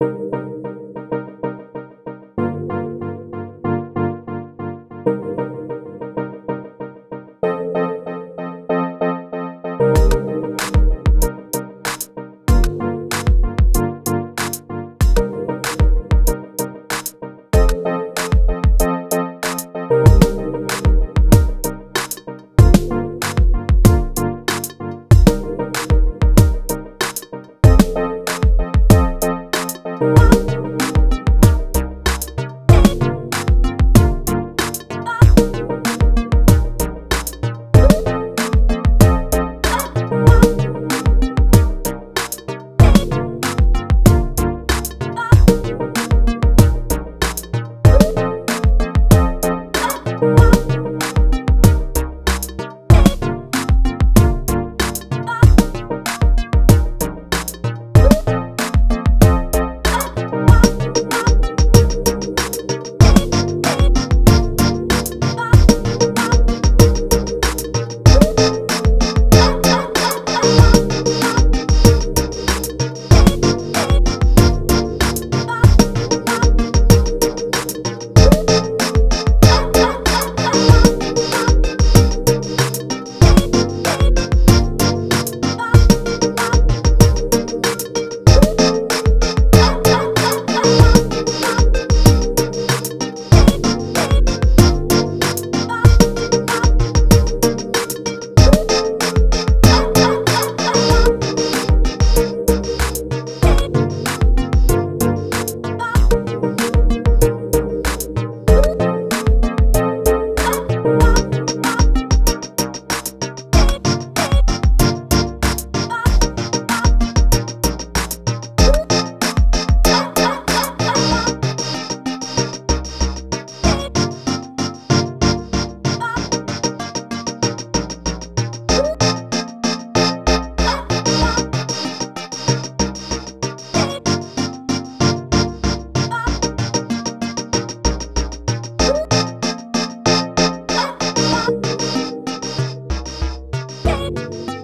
Bye. Música